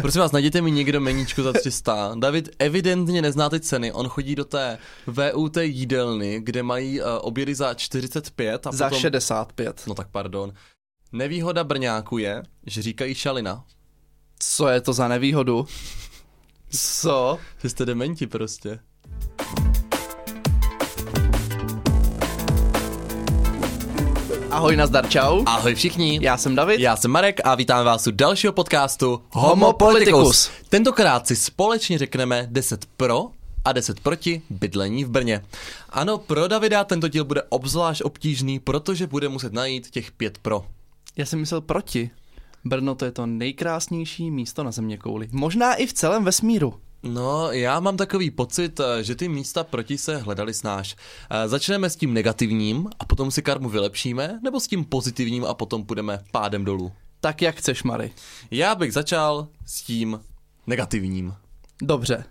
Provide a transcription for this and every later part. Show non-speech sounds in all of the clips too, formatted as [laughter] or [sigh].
Prosím vás, najděte mi někdo meníčko za 300. David evidentně nezná ty ceny. On chodí do té VUT jídelny, kde mají uh, obědy za 45 a Za potom... 65. No tak pardon. Nevýhoda Brňáku je, že říkají šalina. Co je to za nevýhodu? Co? Že jste dementi prostě. Ahoj, nazdar, čau. Ahoj všichni. Já jsem David. Já jsem Marek a vítám vás u dalšího podcastu Homo Politicus. Tentokrát si společně řekneme 10 pro a 10 proti bydlení v Brně. Ano, pro Davida tento díl bude obzvlášť obtížný, protože bude muset najít těch 5 pro. Já jsem myslel proti. Brno to je to nejkrásnější místo na země kouli. Možná i v celém vesmíru. No, já mám takový pocit, eh, že ty místa proti se hledali snáš. Eh, Začneme s tím negativním a potom si karmu vylepšíme, nebo s tím pozitivním a potom půjdeme pádem dolů. Tak jak chceš, Mary. Já bych začal s tím negativním. Dobře.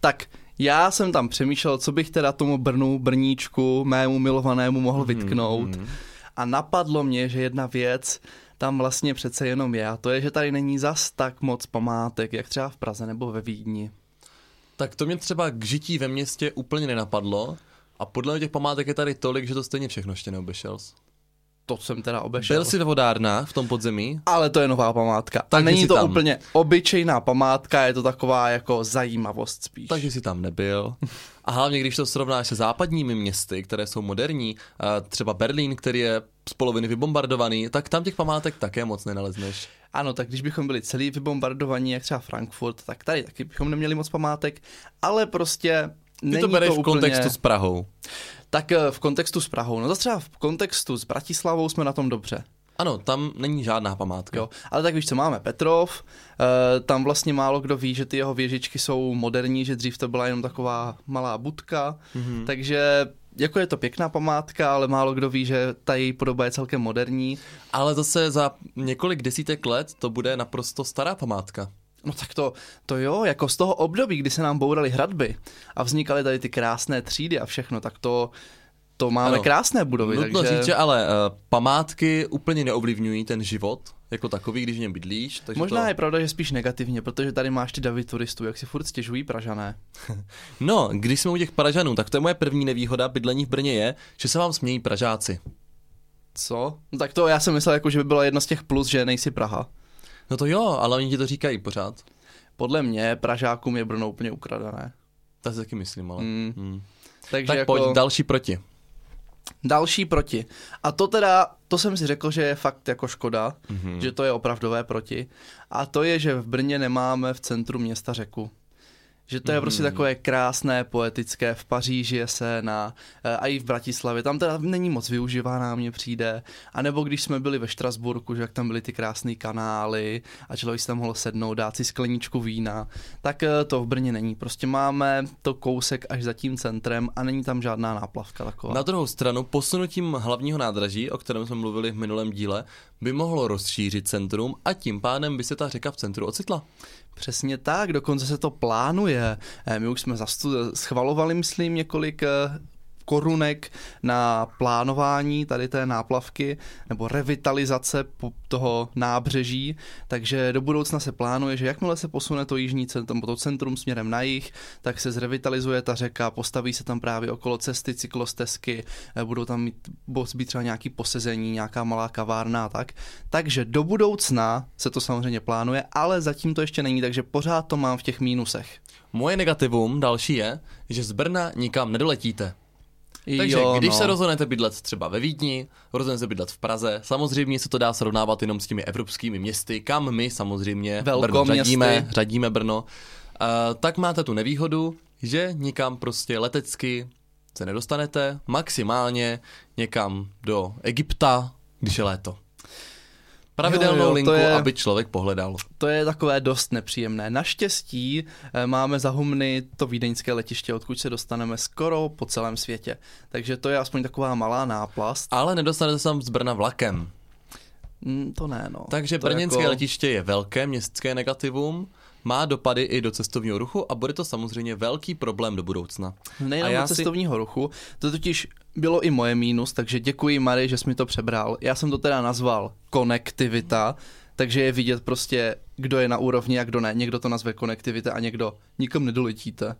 Tak já jsem tam přemýšlel, co bych teda tomu Brnu, Brníčku, mému milovanému mohl vytknout. A napadlo mě, že jedna věc tam vlastně přece jenom je. A to je, že tady není zas tak moc památek, jak třeba v Praze nebo ve Vídni. Tak to mě třeba k žití ve městě úplně nenapadlo a podle mě těch památek je tady tolik, že to stejně všechno ještě neobešel. To jsem teda obešel. Byl jsi ve vodárnách v tom podzemí? Ale to je nová památka. A Takže není to tam. úplně obyčejná památka, je to taková jako zajímavost spíš. Takže jsi tam nebyl. A hlavně, když to srovnáš se západními městy, které jsou moderní, a třeba Berlín, který je z poloviny vybombardovaný, tak tam těch památek také moc nenalezneš. Ano, tak když bychom byli celý vybombardovaní, jak třeba Frankfurt, tak tady taky bychom neměli moc památek, ale prostě Ty to bereš to v úplně... kontextu s Prahou. Tak eh, v kontextu s Prahou. No zase třeba v kontextu s Bratislavou jsme na tom dobře. Ano, tam není žádná památka. Jo. Ale tak víš co, máme Petrov, e, tam vlastně málo kdo ví, že ty jeho věžičky jsou moderní, že dřív to byla jenom taková malá budka, mm-hmm. takže jako je to pěkná památka, ale málo kdo ví, že ta její podoba je celkem moderní. Ale zase za několik desítek let to bude naprosto stará památka. No tak to, to jo, jako z toho období, kdy se nám bouraly hradby a vznikaly tady ty krásné třídy a všechno, tak to, to máme Ano. krásné budovy. Nutno takže... říct, že ale uh, památky úplně neovlivňují ten život jako takový, když v něm bydlíš. Takže Možná to... je pravda, že spíš negativně, protože tady máš ty davy turistů, jak si furt stěžují Pražané. [laughs] No, když jsme u těch Pražanů, tak to je moje první nevýhoda bydlení v Brně je, že se vám smějí Pražáci. Co? No tak to já jsem myslel, jako, že by byla jedna z těch plus, že nejsi Praha. No to jo, ale oni ti to říkají pořád. Podle mě Pražákům je Brno úplně ukradené. To si taky myslím, ale... Mm. Hmm. Takže Tak jako pojď, další proti. další proti. A to teda, to jsem si řekl, že je fakt jako škoda, Mhm. že to je opravdové proti. A to je, že v Brně nemáme v centru města řeku. Že to je Mhm. prostě takové krásné, poetické, v Paříži je Séna, eh, a i v Bratislavě, tam teda není moc využívaná, mně přijde. A nebo když jsme byli ve Štrasburku, že jak tam byly ty krásné kanály a člověk si tam mohl sednout, dát si skleničku vína, tak eh, to v Brně není. Prostě máme to kousek až za tím centrem a není tam žádná náplavka taková. Na druhou stranu, posunutím hlavního nádraží, o kterém jsme mluvili v minulém díle, by mohlo rozšířit centrum a tím pádem by se ta řeka v centru ocitla. Přesně tak, dokonce se to plánuje. Eh, My už jsme schvalovali, myslím, několik eh, korunek na plánování tady té náplavky nebo revitalizace toho nábřeží, takže do budoucna se plánuje, že jakmile se posune to jižní centrum, to centrum směrem na jih, tak se zrevitalizuje ta řeka, postaví se tam právě okolo cesty cyklostezky, eh, budou tam mít, být třeba nějaký posezení, nějaká malá kavárna a tak. Takže do budoucna se to samozřejmě plánuje, ale zatím to ještě není, takže pořád to mám v těch mínusech. Moje negativum další je, že z Brna nikam nedoletíte. Takže Jo, když no. se rozhodnete bydlet třeba ve Vídni, rozhodnete se bydlet v Praze, samozřejmě se to dá srovnávat jenom s těmi evropskými městy, kam my samozřejmě Brno řadíme, řadíme Brno, uh, tak máte tu nevýhodu, že nikam prostě letecky se nedostanete, maximálně někam do Egypta, když je léto. Pravidelnou Jo, jo, to linku, je- aby člověk pohledal. To je takové dost nepříjemné. Naštěstí eh, máme za Humny to vídeňské letiště, odkud se dostaneme skoro po celém světě. Takže to je aspoň taková malá náplast. Ale nedostanete se tam z Brna vlakem. Mm, to ne, no. Takže to brněnské jako... letiště je velké městské negativum, má dopady i do cestovního ruchu a bude to samozřejmě velký problém do budoucna. Nejenom do si- cestovního ruchu, to totiž bylo i moje mínus, takže děkuji Mary, že jsi mi to přebral. Já jsem to teda nazval konektivita, takže je vidět prostě, kdo je na úrovni a kdo ne. Někdo to nazve konektivita a někdo nikom nedoletíte.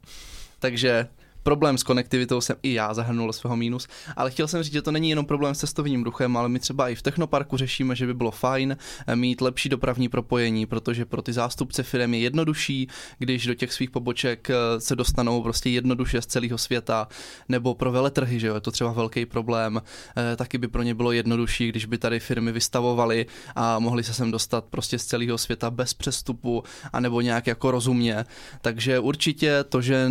Takže problém s konektivitou jsem i já zahrnul svého mínus, ale chtěl jsem říct, že to není jenom problém s cestovním ruchem, ale my třeba i v Technoparku řešíme, že by bylo fajn eh, mít lepší dopravní propojení, protože pro ty zástupce firm je jednodušší, když do těch svých poboček eh, se dostanou prostě jednoduše z celého světa, nebo pro veletrhy, že jo, je to třeba velký problém, eh, taky by pro ně bylo jednodušší, když by tady firmy vystavovaly a mohli se sem dostat prostě z celého světa bez přestupu, anebo nějak jako rozumně. Takže určitě to, že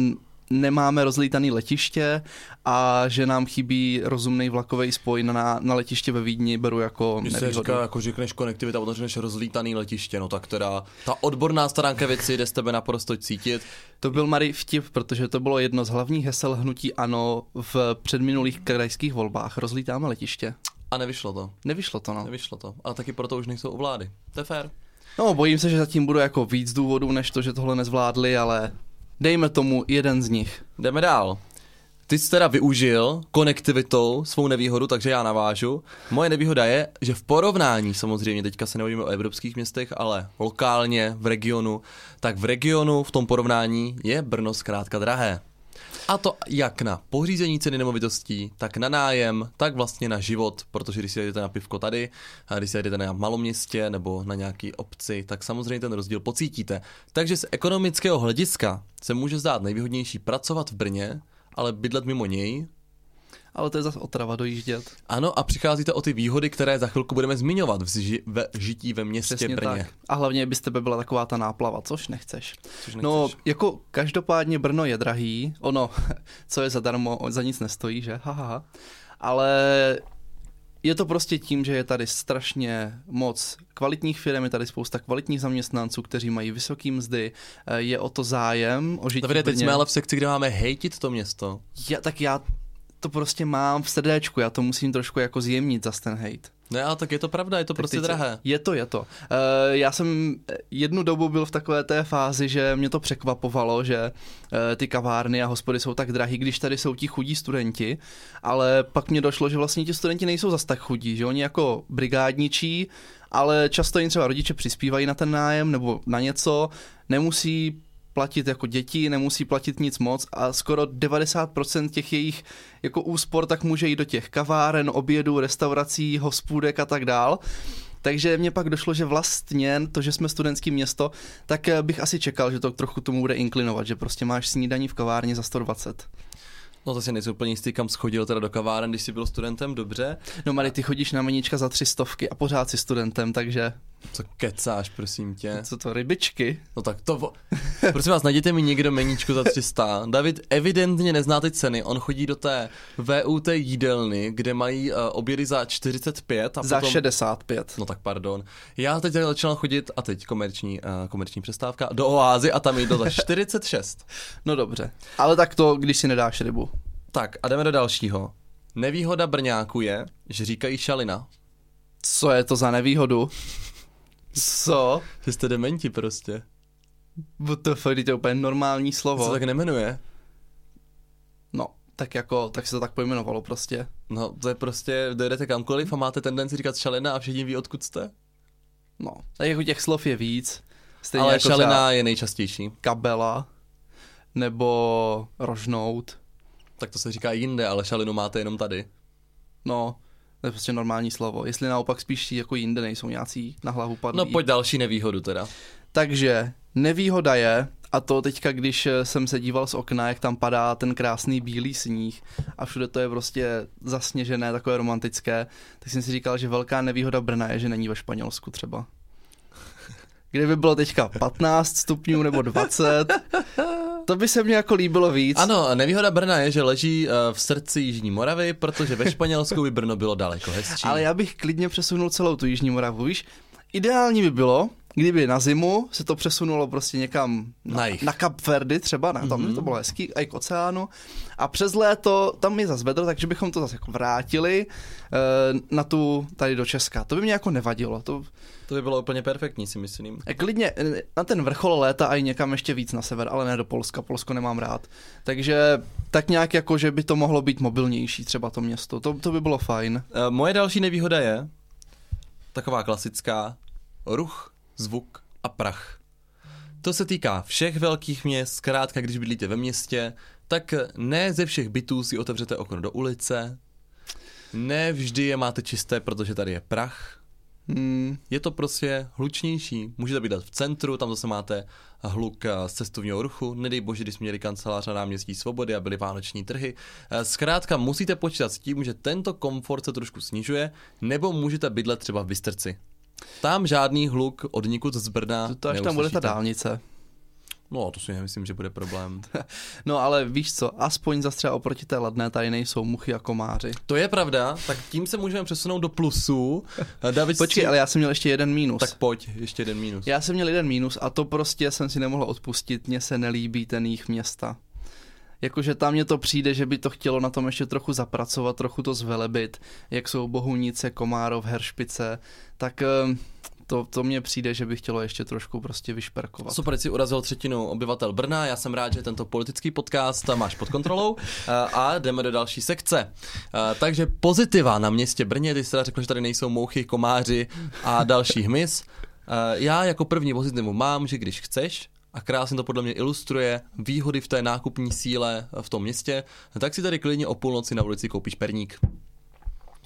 nemáme rozlítaný letiště a že nám chybí rozumný vlakový spoj na, na letiště ve Vídni, beru jako Když se nevýhodu. říká, jako řekneš konektivita, potom řekneš rozlítaný letiště, no tak teda ta odborná stránka věci jde z tebe naprosto cítit. To byl Mary vtip, protože to bylo jedno z hlavních hesel hnutí ANO v předminulých krajských volbách. Rozlítáme letiště. A nevyšlo to. Nevyšlo to, no. Nevyšlo to. Ale taky proto už nejsou u vlády. To je fér. No, bojím se, že zatím bude jako víc důvodů, než to, že tohle nezvládli, ale dejme tomu jeden z nich. Jdeme dál. Ty jsi teda využil konektivitou svou nevýhodu, takže já navážu. Moje nevýhoda je, že v porovnání, samozřejmě teďka se nebavíme o evropských městech, ale lokálně, v regionu, tak v regionu v tom porovnání je Brno zkrátka drahé. A to jak na pořízení ceny nemovitostí, tak na nájem, tak vlastně na život, protože když si jedete na pivko tady, a když si jedete na malom městě nebo na nějaký obci, tak samozřejmě ten rozdíl pocítíte. Takže z ekonomického hlediska se může zdát nejvýhodnější pracovat v Brně, ale bydlet mimo něj. Ale to je zase otrava dojíždět. Ano, a přicházíte o ty výhody, které za chvilku budeme zmiňovat v, ži- ve žití ve městě Přesně Brně. tak. A hlavně by z tebe byla taková ta náplava, což nechceš. Což No, nechceš. jako každopádně Brno je drahý, ono, [laughs] co je zadarmo, za nic nestojí, že? Ha, ha, ha. Ale je to prostě tím, že je tady strašně moc kvalitních firm, je tady spousta kvalitních zaměstnanců, kteří mají vysoké mzdy, eh, je o to zájem, o žití Davide, teď jsme ale v sekci, kde máme hejtit to město. Já, tak já to prostě mám v srdéčku, já to musím trošku jako zjemnit za ten hate. Ne, ale tak je to pravda, je to Tak prostě teď drahé. Je to, je to. Uh, já jsem jednu dobu byl v takové té fázi, že mě to překvapovalo, že uh, ty kavárny a hospody jsou tak drahý, když tady jsou ti chudí studenti, ale pak mě došlo, že vlastně ti studenti nejsou zas tak chudí, že oni jako brigádničí, ale často jim třeba rodiče přispívají na ten nájem nebo na něco, nemusí platit jako děti, nemusí platit nic moc a skoro 90% těch jejich jako úspor tak může jít do těch kaváren, obědů, restaurací, hospůdek a tak dál. Takže mě pak došlo, že vlastně to, že jsme studentský město, tak eh, bych asi čekal, že to trochu tomu bude inklinovat, že prostě máš snídaní v kavárně za 120. No to si nejsem úplně jistý, kam schodil teda do kaváren, když jsi byl studentem, dobře. No Mary, ty chodíš na meníčka za tři stovky a pořád si studentem, takže Co kecáš, prosím tě. co to, rybičky? No tak to... Prosím vás, najděte mi někdo meníčko za 300. David evidentně nezná ty ceny, on chodí do té VUT jídelny, kde mají uh, obědy za 45 a Za potom... 65. No tak pardon. Já teď začal chodit, a teď komerční, uh, komerční přestávka, do oázy a tam jídlo za [laughs] 46. No dobře, ale tak to, když si nedáš rybu. Tak a jdeme do dalšího. Nevýhoda Brňáku je, že říkají šalina. Co je to za nevýhodu? Co? Že jste dementi prostě. WTF, to je úplně normální slovo. se tak nemenuje. No, tak jako, tak se to tak pojmenovalo prostě. No, to je prostě, dojedete kamkoliv a máte tendenci říkat šalina a všichni ví, odkud jste. No, tak jako těch slov je víc. Stejně Ale jako třeba je nejčastější. kabela, nebo rožnout. Tak to se říká jinde, ale šalinu máte jenom tady. No, to je prostě normální slovo. Jestli naopak spíš jako jinde nejsou nějací na hlavu padlí. No pojď další nevýhodu teda. Takže nevýhoda je, a to teďka, když eh, jsem se díval z okna, jak tam padá ten krásný bílý sníh a všude to je prostě zasněžené, takové romantické, tak jsem si říkal, že velká nevýhoda Brna je, že není ve Španělsku třeba. [laughs] Kdyby bylo teďka 15 stupňů nebo 20, to by se mně jako líbilo víc. Ano, nevýhoda Brna je, že leží eh, v srdci Jižní Moravy, protože ve Španělsku by Brno bylo daleko hezčí. Ale já bych klidně přesunul celou tu Jižní Moravu, víš? Ideální by bylo, kdyby na zimu se to přesunulo prostě někam Na na, na Kap Verdy třeba, ne? tam by to bylo hezký, a i k oceánu. A přes léto tam je zase vedro, takže bychom to zase jako vrátili eh, na tu tady do Česka. To by mě jako nevadilo. To, To by bylo úplně perfektní, si myslím. eh, klidně eh, na ten vrchol léta a i někam ještě víc na sever, ale ne do Polska. Polsko nemám rád. Takže tak nějak jako, že by to mohlo být mobilnější třeba to město. To, to by bylo fajn. Eh, Moje další nevýhoda je taková klasická, ruch, zvuk a prach. To se týká všech velkých měst, zkrátka když bydlíte ve městě, tak ne ze všech bytů si otevřete okno do ulice, ne vždy je máte čisté, protože tady je prach, Hmm, je to prostě hlučnější. Můžete bydlet v centru, tam zase máte hluk eh, z cestovního ruchu. Nedej bože, když jsme měli kancelář na náměstí Svobody a byly vánoční trhy. Eh, Zkrátka musíte počítat s tím, že tento komfort se trošku snižuje, nebo můžete bydlet třeba v Bystrci. Tam žádný hluk od nikud z Brna to, to až tam bude ta dálnice. No, to si nemyslím, že bude problém. [laughs] No ale víš co, aspoň zase třeba oproti té ladné tady nejsou muchy a komáři. To je pravda, tak tím se můžeme přesunout do plusu. Eh, David, Počkej, si- ale já jsem měl ještě jeden mínus. Tak pojď, ještě jeden mínus. Já jsem měl jeden mínus a to prostě jsem si nemohl odpustit, mně se nelíbí ten jich města. Jakože tam mně to přijde, že by to chtělo na tom ještě trochu zapracovat, trochu to zvelebit, jak jsou Bohunice, Komárov, Heršpice, tak ehm, to, to mně přijde, že by chtělo ještě trošku prostě vyšperkovat. Super, jsi urazil třetinu obyvatel Brna, já jsem rád, že tento politický podcast máš pod kontrolou [laughs] eh, a jdeme do další sekce. Eh, Takže pozitiva na městě Brně, ty jsi teda řekl, že tady nejsou mouchy, komáři a další hmyz. Eh, Já jako první pozitivu mám, že když chceš, a krásně to podle mě ilustruje výhody v té nákupní síle v tom městě, tak si tady klidně o půlnoci na ulici koupíš perník.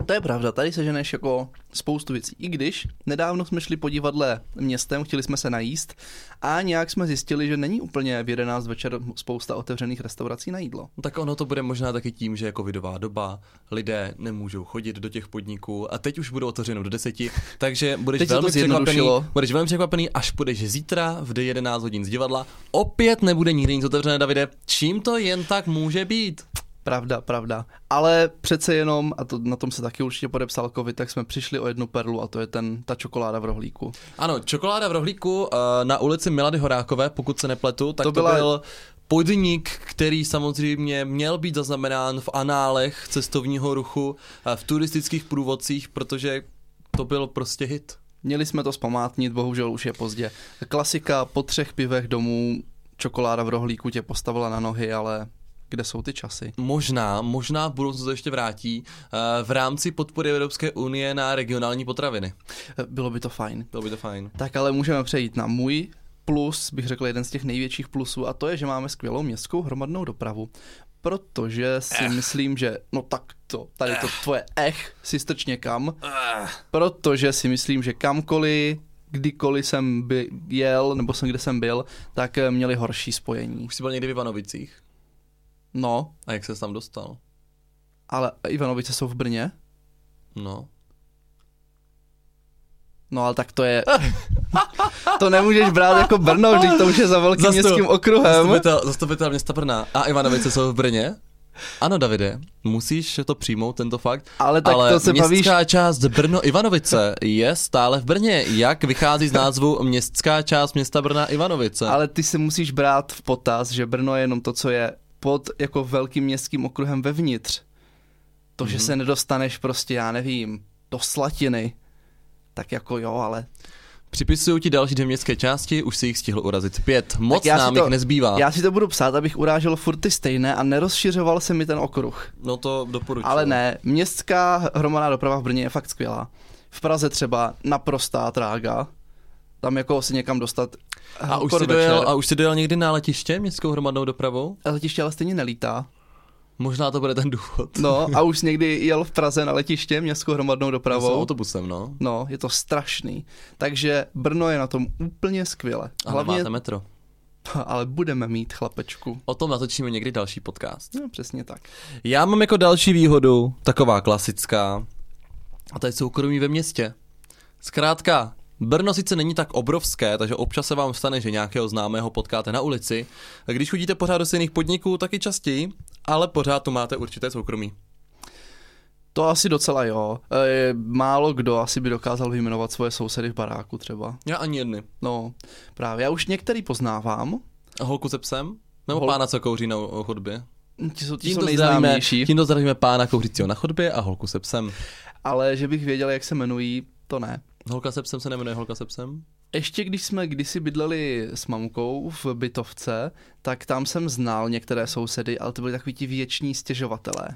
To je pravda, tady se ženeš jako spoustu věcí. I když nedávno jsme šli po divadle městem, chtěli jsme se najíst a nějak jsme zjistili, že není úplně v 11 večer spousta otevřených restaurací na jídlo. No Tak ono to bude možná taky tím, že je covidová doba, lidé nemůžou chodit do těch podniků a teď už budou otevřeno do deseti, [laughs] takže budeš Teď velmi překvapený, budeš velmi překvapený, až půjdeš zítra v 11 hodin z divadla. Opět nebude nikdy nic otevřené, Davide. Čím to jen tak může být? Pravda, pravda. Ale přece jenom, a to, na tom se taky určitě podepsal covid, tak jsme přišli o jednu perlu a to je ten, ta čokoláda v rohlíku. Ano, čokoláda v rohlíku eh, na ulici Milady Horákové, pokud se nepletu, tak to, To to byla- byl podnik, který samozřejmě měl být zaznamenán v análech cestovního ruchu, v turistických průvodcích, protože to byl prostě hit. Měli jsme to zpamátnit, bohužel už je pozdě. Klasika po třech pivech domů, čokoláda v rohlíku tě postavila na nohy, ale kde jsou ty časy? Možná, možná v budoucnu to ještě vrátí eh, v rámci podpory Evropské unie na regionální potraviny. Eh, Bylo by to fajn. Bylo by to fajn. Tak ale můžeme přejít na můj plus, bych řekl jeden z těch největších plusů a to je, že máme skvělou městskou hromadnou dopravu. Protože si Ech. myslím, že no tak to, tady to tvoje ech si strč někam, protože si myslím, že kamkoliv, kdykoliv jsem by jel, nebo jsem kde jsem byl, tak eh, měli horší spojení. Už jsi byl někdy v Ivanovicích? No, A jak se tam dostal? ale Ivanovice jsou v Brně? No. No ale tak to je... [laughs] to nemůžeš brát jako Brno, když to už je za velkým Zastup- městským okruhem. Zastupitel, zastupitel města Brna a Ivanovice jsou v Brně? Ano, Davide, musíš to přijmout, tento fakt. Ale tak Ale to se bavíš... městská část Brno Ivanovice je stále v Brně. Jak vychází z názvu městská část města Brna Ivanovice? Ale ty se musíš brát v potaz, že Brno je jenom to, co je pod jako velkým městským okruhem vevnitř. To, mm-hmm. že se nedostaneš prostě, já nevím, do Slatiny, tak jako jo, ale Připisuju ti další dvě městské části, už si jich stihl urazit pět. Moc nám to- jich nezbývá. já si to budu psát, abych urážel furt ty stejné a nerozšiřoval se mi ten okruh. No to doporučuji. Ale ne, městská hromadná doprava v Brně je fakt skvělá. V Praze třeba naprostá trága, tam jako si někam dostat A už, jsi dojel, večer. a už jsi dojel někdy na letiště městskou hromadnou dopravou? Letiště ale stejně nelítá. Možná to bude ten důvod. No a už někdy jel v Praze na letiště městskou hromadnou dopravou. autobusem, no. No, je to strašný. Takže Brno je na tom úplně skvěle. Ale Hlavně, máte metro. [laughs] ale budeme mít chlapečku. O tom natočíme někdy další podcast. No, přesně tak. Já mám jako další výhodu, taková klasická, a to je soukromí ve městě. Zkrátka, Brno sice není tak obrovské, takže občas se vám stane, že nějakého známého potkáte na ulici. A když chodíte pořád do stejných podniků, taky častěji, ale pořád tu máte určité soukromí. To asi docela jo. E, málo kdo asi by dokázal vyjmenovat svoje sousedy v baráku třeba. Já ani jedny. No, právě. Já už některý poznávám. A holku se psem? Nebo Hol- pána, co kouří na chodbě? Ti jsou, ti Tímto jsou zdravíme, tímto zdravíme pána kouřícího na chodbě a holku se psem. Ale že bych věděl, jak se jmenují, to ne. Holka se psem se nemenuje holka se psem? Ještě když jsme kdysi bydleli s mamkou v bytovce, tak tam jsem znal některé sousedy, ale to byli takový ti věční stěžovatelé.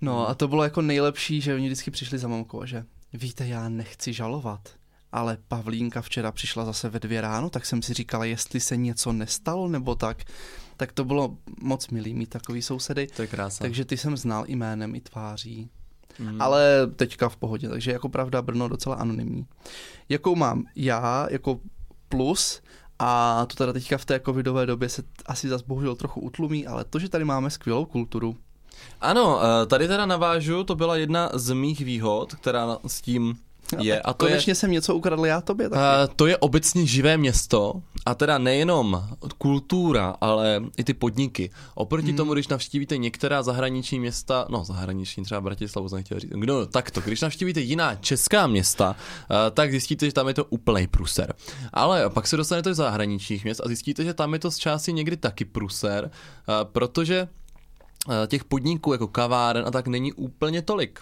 No a to bylo jako nejlepší, že oni vždycky přišli za mamkou a že víte, já nechci žalovat, ale Pavlínka včera přišla zase ve dvě ráno, tak jsem si říkala, jestli se něco nestalo nebo tak. Tak to bylo moc milý mít takový sousedy. To je krása. Takže ty jsem znal jménem i tváří. Mm. Ale teďka v pohodě, takže jako pravda Brno docela anonymní. Jakou mám já jako plus, a to teda teďka v té covidové době se asi zase bohužel trochu utlumí, ale to, že tady máme skvělou kulturu. Ano, eh, tady teda navážu, to byla jedna z mých výhod, která s tím je. A to Konečně je, jsem něco ukradl já tobě taky. To je obecně živé město a teda nejenom kultura, ale i ty podniky. Oproti hmm. tomu, když navštívíte některá zahraniční města, no zahraniční třeba Bratislavu jsem chtěl říct, no takto, když navštívíte jiná česká města, tak zjistíte, že tam je to úplný pruser. Ale pak se dostanete do zahraničních měst a zjistíte, že tam je to z části někdy taky pruser, protože těch podniků jako kaváren a tak není úplně tolik.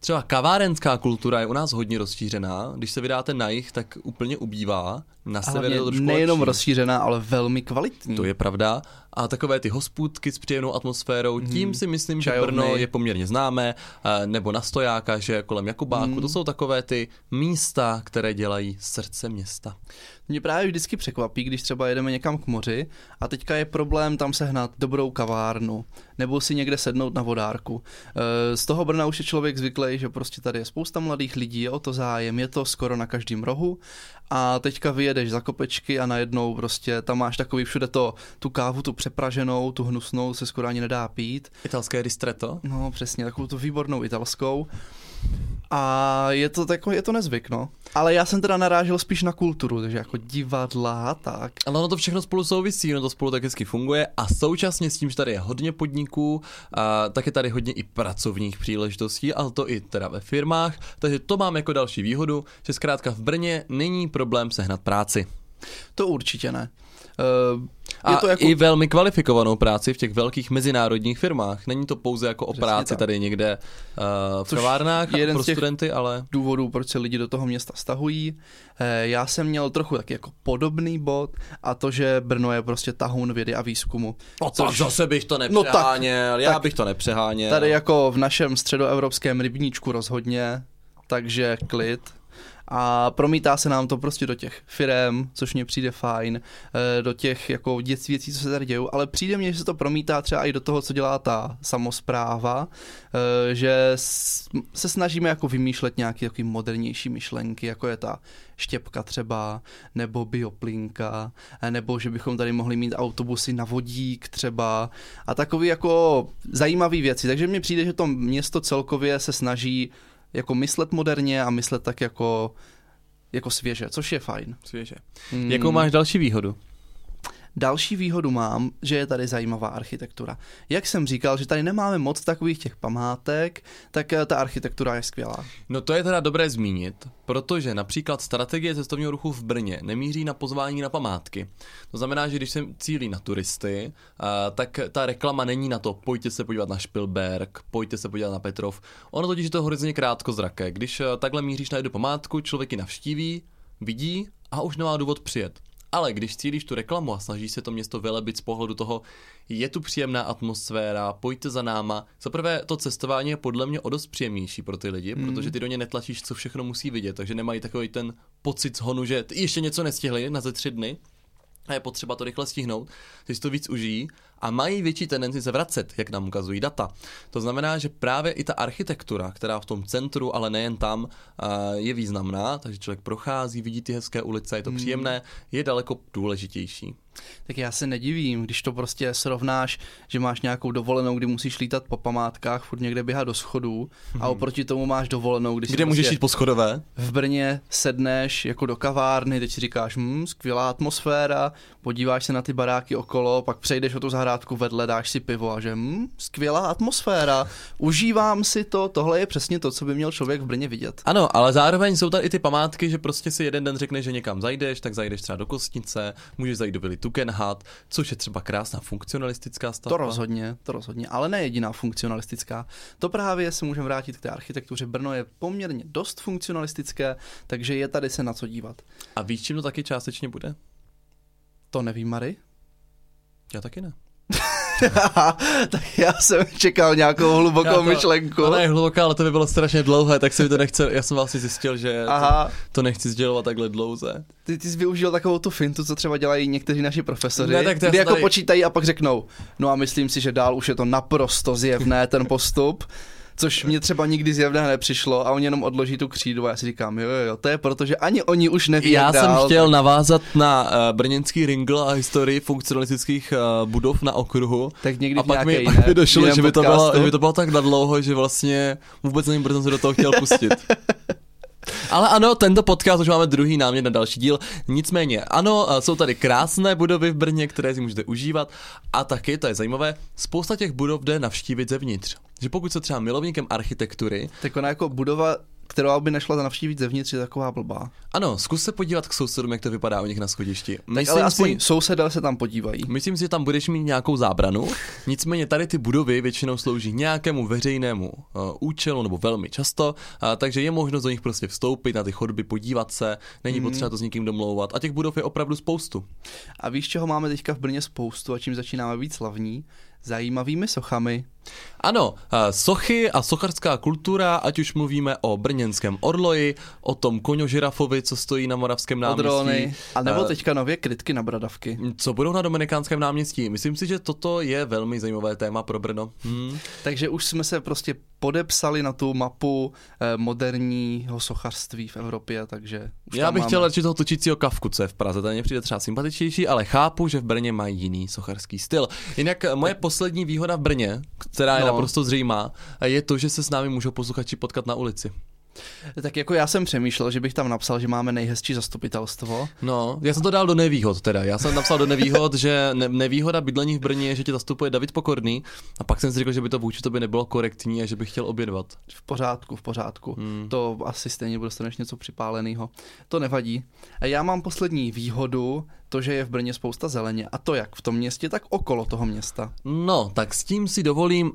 Třeba kavárenská kultura je u nás hodně rozšířená. Když se vydáte na jich, tak úplně ubývá. Na severu je to trošku Nejenom lepší. rozšířená, ale velmi kvalitní. To je pravda. A takové ty hospůdky s příjemnou atmosférou, hmm. tím si myslím, Čajovny. že Brno je poměrně známé, nebo na stojáka, že kolem Jakubáku, hmm. to jsou takové ty místa, které dělají srdce města. Mě právě vždycky překvapí, když třeba jedeme někam k moři a teďka je problém tam sehnat dobrou kavárnu nebo si někde sednout na vodárku. E, z toho Brna už je člověk zvyklý, že prostě tady je spousta mladých lidí, je o to zájem, je to skoro na každém rohu a teďka vyjedeš za kopečky a najednou prostě tam máš takový všude to, tu kávu, tu přepraženou, tu hnusnou se skoro ani nedá pít. Italské ristretto? No přesně, takovou tu výbornou italskou. A je to, tako, je to nezvyk, no. Ale já jsem teda narážel spíš na kulturu, takže jako divadla tak. Ale ono to všechno spolu souvisí, ono to spolu tak hezky funguje a současně s tím, že tady je hodně podniků, a tak je tady hodně i pracovních příležitostí, ale to i teda ve firmách, takže to mám jako další výhodu, že zkrátka v Brně není problém sehnat práci. To určitě ne. Uh, a to jako... i velmi kvalifikovanou práci v těch velkých mezinárodních firmách. Není to pouze jako o práci tak. tady někde uh, v kavárnách pro studenty, ale... důvodů, proč se lidi do toho města stahují. Eh, já jsem měl trochu taky jako podobný bod a to, že Brno je prostě tahoun vědy a výzkumu. No což... zase bych to nepřeháněl, no tak, já tak bych to nepřeháněl. Tady jako v našem středoevropském rybníčku rozhodně, takže klid a promítá se nám to prostě do těch firem, což mě přijde fajn, eh, do těch jako dětství věcí, co se tady dějou, ale přijde mně, že se to promítá třeba i do toho, co dělá ta samozpráva, eh, že se snažíme jako vymýšlet nějaké takový modernější myšlenky, jako je ta štěpka třeba, nebo bioplinka, eh, nebo že bychom tady mohli mít autobusy na vodík třeba a takové jako zajímavé věci. Takže mně přijde, že to město celkově se snaží jako myslet moderně a myslet tak jako, jako svěže, což je fajn. Svěže. Hmm. Jakou máš další výhodu? Další výhodu mám, že je tady zajímavá architektura. Jak jsem říkal, že tady nemáme moc takových těch památek, tak eh, ta architektura je skvělá. No to je teda dobré zmínit, protože například strategie cestovního ruchu v Brně nemíří na pozvání na památky. To znamená, že když se cílí na turisty, eh, tak ta reklama není na to, pojďte se podívat na Špilberg, pojďte se podívat na Petrov. Ono totiž je to hrozně krátkozraké. Když eh, takhle míříš na jednu památku, člověk ji navštíví, vidí a už nemá důvod přijet. Ale když cílíš tu reklamu a snažíš se to město vylebit z pohledu toho, je tu příjemná atmosféra, pojďte za náma. Za prvé, to cestování je podle mě o dost příjemnější pro ty lidi, mm. protože ty do ně netlačíš, co všechno musí vidět, takže nemají takový ten pocit zhonu, že ještě něco nestihli na ze tři dny a je potřeba to rychle stihnout, že si to víc užijí a mají větší tendenci se vracet, jak nám ukazují data. To znamená, že právě i ta architektura, která v tom centru, ale nejen tam, je významná, takže člověk prochází, vidí ty hezké ulice, je to hmm. příjemné, je daleko důležitější. Tak já se nedivím, když to prostě srovnáš, že máš nějakou dovolenou, kdy musíš lítat po památkách, furt někde běhat do schodů hmm. a oproti tomu máš dovolenou, kdy Kde můžeš prostě jít po schodové? V Brně sedneš jako do kavárny, teď si říkáš, hm, skvělá atmosféra, podíváš se na ty baráky okolo, pak přejdeš o tu zahrádku vedle, dáš si pivo a že hm, skvělá atmosféra, užívám si to, tohle je přesně to, co by měl člověk v Brně vidět. Ano, ale zároveň jsou tady i ty památky, že prostě si jeden den řekneš, že někam zajdeš, tak zajdeš třeba do Kostnice, můžeš zajít do Vily Tugendhat, což je třeba krásná funkcionalistická stavba. To rozhodně, to rozhodně, ale ne jediná funkcionalistická. To právě se můžeme vrátit k té architektuře. Brno je poměrně dost funkcionalistické, takže je tady se na co dívat. A víš, čím to taky částečně bude? To nevím, Mary. Já taky ne. [laughs] tak já jsem čekal nějakou hlubokou Já to- myšlenku. Je hluboká, ale to by bylo strašně dlouhé, tak se mi to nechce, já jsem vlastně zjistil, že Aha. to, to nechci sdělovat takhle dlouze. Ty, ty jsi využil takovou tu fintu, co třeba dělají někteří naši profesoři, Ne, tak kdy jako tady- počítají a pak řeknou, no a myslím si, že dál už je to naprosto zjevné ten postup, což mě třeba nikdy zjevné nepřišlo a oni jenom odloží tu křídu a já si říkám, jo, jo, jo, to je proto, že ani oni už neví, Já jak jsem dál. chtěl navázat na uh, brněnský ringl a historii funkcionalistických uh, budov na okruhu. Tak někdy A pak mi, nějaké pak [laughs] jiné- mi došlo, že by, to bylo, že by to bylo tak nadlouho, že vlastně vůbec nevím, proč jsem se do toho chtěl pustit. [laughs] Ale ano, tento podcast už máme druhý námět na další díl. Nicméně, ano, jsou tady krásné budovy v Brně, které si můžete užívat. A taky, to je zajímavé, spousta těch budov jde navštívit zevnitř. Že pokud jste třeba milovníkem architektury, Tak ona jako budova, kterou by nešla navštívit zevnitř, je taková blbá. ano, zkus se podívat k sousedům, jak to vypadá u nich na schodišti. Tak Myslím ale aspoň si, sousedé se tam podívají. Myslím si, že tam budeš mít nějakou zábranu, nicméně tady ty budovy většinou slouží nějakému veřejnému uh, účelu nebo velmi často, uh, takže je možnost do nich prostě vstoupit na ty chodby, podívat se, není Mhm. potřeba to s někým domlouvat a těch budov je opravdu spoustu. A víš, čeho máme teďka v Brně spoustu a čím začínáme být slavní? Zajímavými sochami. Ano, sochy a sochařská kultura, ať už mluvíme o brněnském orloji, o tom koňožirafovi, co stojí na Moravském náměstí. Odrony. A nebo teďka nově krytky na bradavky. Co budou na Dominikánském náměstí? Myslím si, že toto je velmi zajímavé téma pro Brno. Hmm. Takže už jsme se prostě podepsali na tu mapu eh, moderního sochařství v Evropě, takže už Já bych máme. chtěl radši toho točícího kavku, co je v Praze, ten mě přijde třeba sympatičtější, ale chápu, že v Brně mají jiný sochařský styl. Jinak eh, moje poslední výhoda v Brně, která je No. naprosto zřejmá, je to, že se s námi můžou posluchači potkat na ulici. Tak jako já jsem přemýšlel, že bych tam napsal, že máme nejhezčí zastupitelstvo. No, já jsem to dal do nevýhod teda. Já jsem napsal do nevýhod, že ne- nevýhoda bydlení v Brně je, že tě zastupuje David Pokorný a pak jsem si řekl, že by to vůči tobě nebylo korektní a že bych chtěl obědvat. V pořádku, v pořádku. Hmm. To asi stejně dostaneš něco připáleného. To nevadí. A já mám poslední výhodu, to, že je v Brně spousta zeleně. A to jak v tom městě, tak okolo toho města. No, tak s tím si dovolím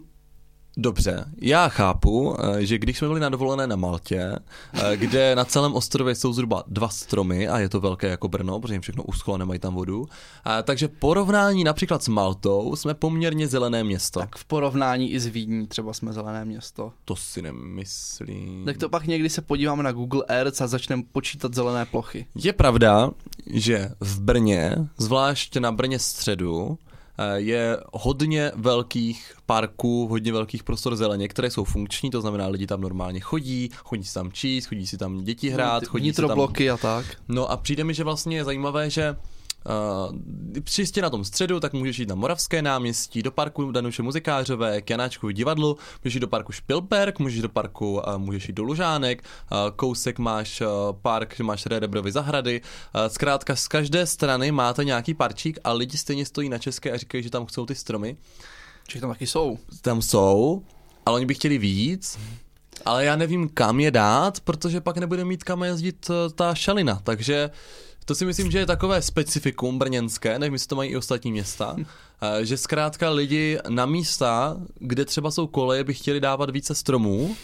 Dobře, já chápu, eh, že když jsme byli na dovolené na Maltě, eh, kde na celém ostrově jsou zhruba dva stromy a je to velké jako Brno, protože jim všechno uschlo a nemají tam vodu, a takže porovnání například s Maltou jsme poměrně zelené město. Tak. V porovnání i s Vídní třeba jsme zelené město. To si nemyslím. Tak to pak někdy se podíváme na Google Earth a začneme počítat zelené plochy. Je pravda, že v Brně, zvlášť na Brně středu, je hodně velkých parků, hodně velkých prostor zeleně, které jsou funkční, to znamená, lidi tam normálně chodí, chodí si tam číst, chodí si tam děti hrát, chodí si tam... Vnitrobloky a tak. No a přijde mi, že vlastně je zajímavé, že Uh, čistě na tom středu, tak můžeš jít na Moravské náměstí, do parku Danuše Muzikářové, k Janáčku divadlu, můžeš jít do parku Špilberg, můžeš do parku, uh, můžeš jít do Lužánek, uh, kousek máš park, že máš Redebrovy zahrady, zkrátka z každé strany máte nějaký parčík a lidi stejně stojí na české a říkají, že tam chcou ty stromy. Či tam taky jsou. Tam jsou, ale oni by chtěli víc, ale já nevím, kam je dát, protože pak nebude mít kam jezdit eh, ta šalina, takže to si myslím, že je takové specifikum brněnské, nevím, jestli to mají i ostatní města, [laughs] eh, že zkrátka lidi na místa, kde třeba jsou koleje, by chtěli dávat více stromů,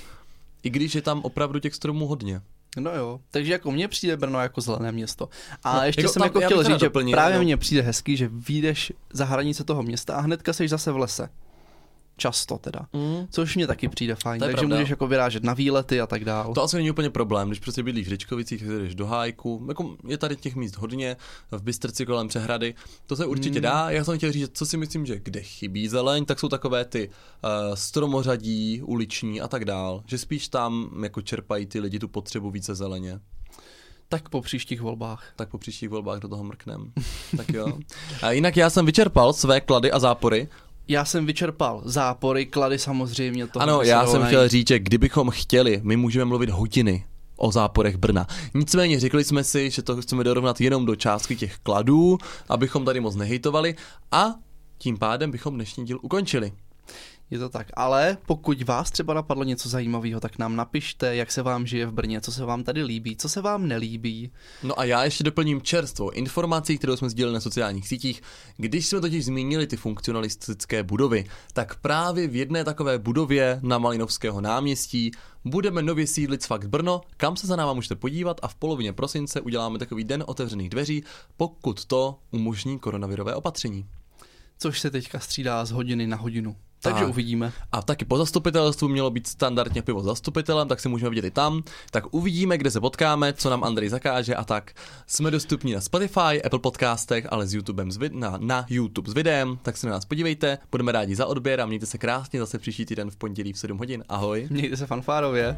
i když je tam opravdu těch stromů hodně. No jo, takže jako mně přijde Brno jako zelené město. A No, ještě jako jsem tam- jako chtěl říct, že doplnil, právě no. mně přijde hezký, že vyjdeš za hranice toho města a hnedka seš zase v lese. Často teda. Mm. Což mě taky přijde fajn, takže pravda. můžeš jako vyrážet na výlety a tak dál. To asi není úplně problém, když prostě bydlíš v Řečkovicích, tak jdeš do Hájku, jako je tady těch míst hodně, v Bystrci kolem přehrady, to se určitě Hmm. dá. Já jsem chtěl říct, co si myslím, že kde chybí zeleň, tak jsou takové ty uh, stromořadí, uliční a tak dál, že spíš tam jako čerpají ty lidi tu potřebu více zeleně. Tak po příštích volbách. Tak po příštích volbách do toho mrknem. tak jo. [laughs] A jinak já jsem vyčerpal své klady a zápory. Já jsem vyčerpal zápory, klady samozřejmě. Toho ano, já jsem chtěl říct, že kdybychom chtěli, my můžeme mluvit hodiny o záporech Brna. Nicméně řekli jsme si, že to chceme dorovnat jenom do částky těch kladů, abychom tady moc nehejtovali a tím pádem bychom dnešní díl ukončili. Je to tak, ale pokud vás třeba napadlo něco zajímavého, tak nám napište, jak se vám žije v Brně, co se vám tady líbí, co se vám nelíbí. No a já ještě doplním čerstvou informací, kterou jsme sdíleli na sociálních sítích. Když jsme totiž zmínili ty funkcionalistické budovy, tak právě v jedné takové budově na Malinovského náměstí budeme nově sídlit Fakt Brno, kam se za náma můžete podívat a v polovině prosince uděláme takový den otevřených dveří, pokud to umožní koronavirové opatření. což se teďka střídá z hodiny na hodinu. Takže Tak. uvidíme. A taky po zastupitelstvu mělo být standardně pivo zastupitelem, tak se můžeme vidět i tam. Tak uvidíme, kde se potkáme, co nám Andrej zakáže a tak. Jsme dostupní na Spotify, Apple podcastech, ale s YouTubem s vid- na, na YouTube s videem, tak se na nás podívejte. Budeme rádi za odběr a mějte se krásně zase příští týden v pondělí v 7 hodin. Ahoj. Mějte se fanfárově.